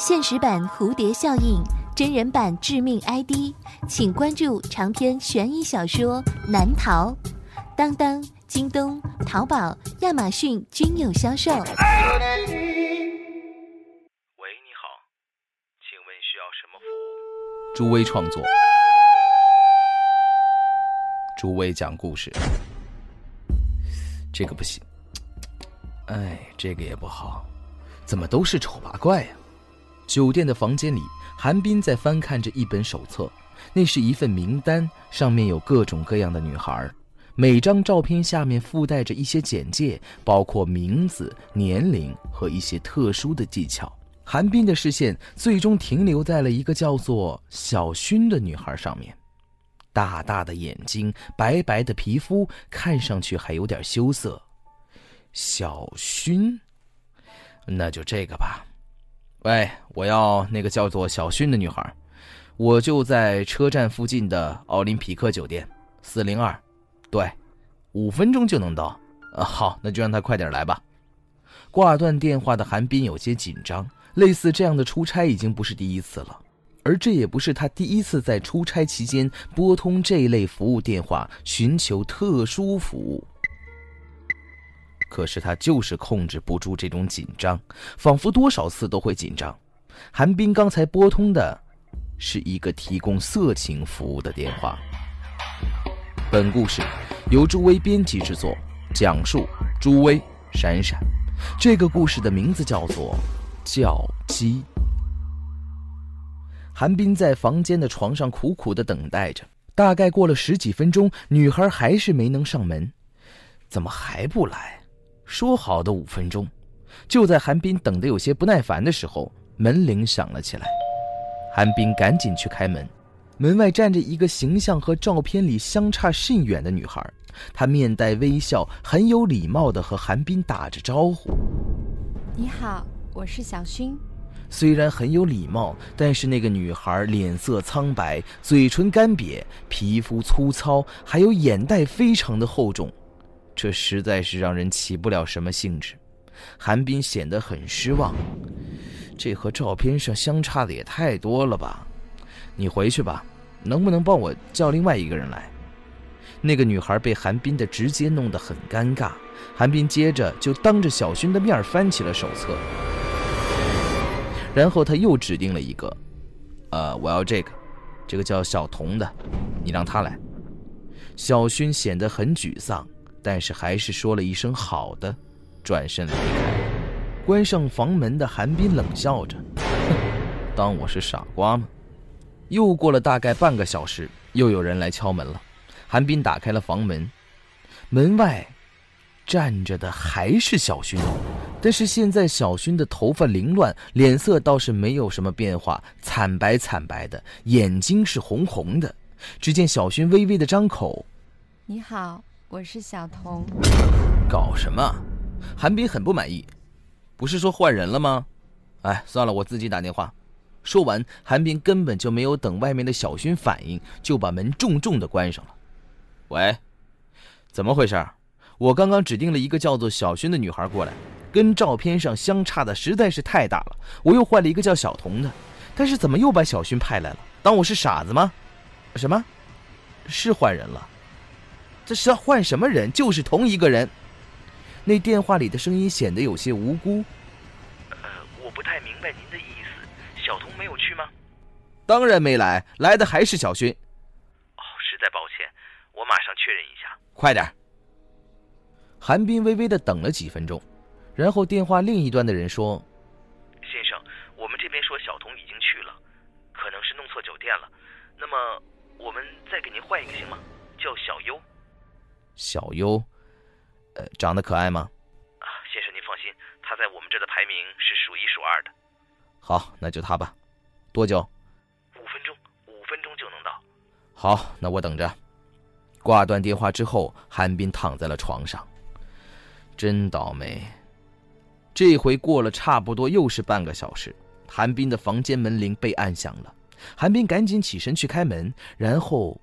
现实版蝴蝶效应，真人版致命 ID，请关注长篇悬疑小说《难逃》，当当、京东、淘宝、亚马逊均有销售。喂，你好，请问需要什么服务？朱威创作，朱威讲故事，这个不行，哎，这个也不好，怎么都是丑八怪呀？酒店的房间里，韩冰在翻看着一本手册，那是一份名单，上面有各种各样的女孩，每张照片下面附带着一些简介，包括名字、年龄和一些特殊的技巧。韩冰的视线最终停留在了一个叫做小薰的女孩上面，大大的眼睛，白白的皮肤，看上去还有点羞涩。小薰，那就这个吧。喂，我要那个叫做小薰的女孩，我就在车站附近的奥林匹克酒店四零二，对，五分钟就能到。啊，好，那就让她快点来吧。挂断电话的韩冰有些紧张，类似这样的出差已经不是第一次了，而这也不是他第一次在出差期间拨通这类服务电话寻求特殊服务。可是他就是控制不住这种紧张，仿佛多少次都会紧张。韩冰刚才拨通的，是一个提供色情服务的电话。本故事由朱威编辑制作，讲述朱威、闪闪。这个故事的名字叫做《叫鸡》。韩冰在房间的床上苦苦的等待着，大概过了十几分钟，女孩还是没能上门。怎么还不来？说好的五分钟，就在韩冰等得有些不耐烦的时候，门铃响了起来。韩冰赶紧去开门，门外站着一个形象和照片里相差甚远的女孩，她面带微笑，很有礼貌地和韩冰打着招呼：“你好，我是小薰。”虽然很有礼貌，但是那个女孩脸色苍白，嘴唇干瘪，皮肤粗糙，还有眼袋非常的厚重。这实在是让人起不了什么兴致，韩冰显得很失望。这和照片上相差的也太多了吧？你回去吧，能不能帮我叫另外一个人来？那个女孩被韩冰的直接弄得很尴尬。韩冰接着就当着小薰的面翻起了手册，然后他又指定了一个，呃，我要这个，这个叫小童的，你让他来。小薰显得很沮丧。但是还是说了一声“好的”，转身离开。关上房门的韩冰冷笑着：“哼，当我是傻瓜吗？”又过了大概半个小时，又有人来敲门了。韩冰打开了房门，门外站着的还是小薰，但是现在小薰的头发凌乱，脸色倒是没有什么变化，惨白惨白的，眼睛是红红的。只见小薰微微的张口：“你好。”我是小童，搞什么？韩冰很不满意，不是说换人了吗？哎，算了，我自己打电话。说完，韩冰根本就没有等外面的小勋反应，就把门重重的关上了。喂，怎么回事？我刚刚指定了一个叫做小勋的女孩过来，跟照片上相差的实在是太大了。我又换了一个叫小童的，但是怎么又把小勋派来了？当我是傻子吗？什么？是换人了？这是要换什么人？就是同一个人。那电话里的声音显得有些无辜。呃，我不太明白您的意思。小童没有去吗？当然没来，来的还是小勋。哦，实在抱歉，我马上确认一下。快点。韩冰微微的等了几分钟，然后电话另一端的人说：“先生，我们这边说小童已经去了，可能是弄错酒店了。那么我们再给您换一个行吗？叫小优。”小优，呃，长得可爱吗？啊，先生您放心，他在我们这的排名是数一数二的。好，那就他吧。多久？五分钟，五分钟就能到。好，那我等着。挂断电话之后，韩冰躺在了床上。真倒霉。这回过了差不多又是半个小时，韩冰的房间门铃被按响了。韩冰赶紧起身去开门，然后。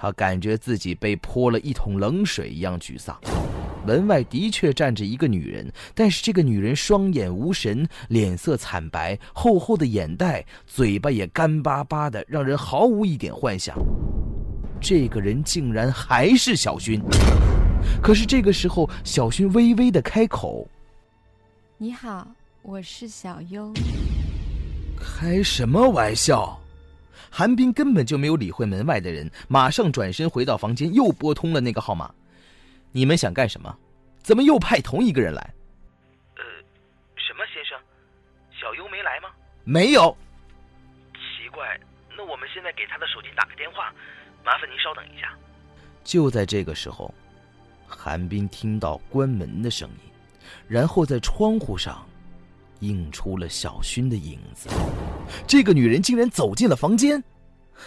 他感觉自己被泼了一桶冷水一样沮丧。门外的确站着一个女人，但是这个女人双眼无神，脸色惨白，厚厚的眼袋，嘴巴也干巴巴的，让人毫无一点幻想。这个人竟然还是小薰。可是这个时候，小薰微微的开口：“你好，我是小优。”开什么玩笑！韩冰根本就没有理会门外的人，马上转身回到房间，又拨通了那个号码。你们想干什么？怎么又派同一个人来？呃，什么先生？小优没来吗？没有。奇怪，那我们现在给他的手机打个电话，麻烦您稍等一下。就在这个时候，韩冰听到关门的声音，然后在窗户上映出了小薰的影子。这个女人竟然走进了房间。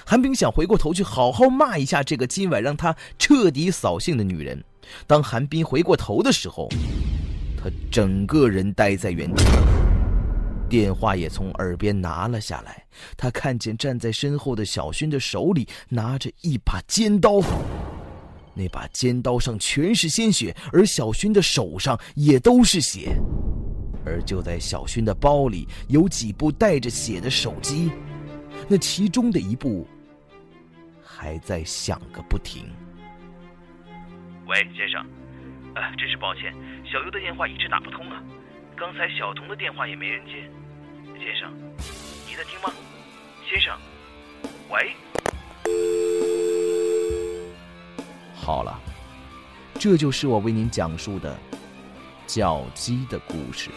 韩冰想回过头去好好骂一下这个今晚让他彻底扫兴的女人。当韩冰回过头的时候，他整个人呆在原地，电话也从耳边拿了下来。他看见站在身后的小薰的手里拿着一把尖刀，那把尖刀上全是鲜血，而小薰的手上也都是血。而就在小勋的包里有几部带着血的手机，那其中的一部还在响个不停。喂，先生，呃，真是抱歉，小优的电话一直打不通啊。刚才小童的电话也没人接。先生，你在听吗？先生，喂。好了，这就是我为您讲述的小鸡的故事。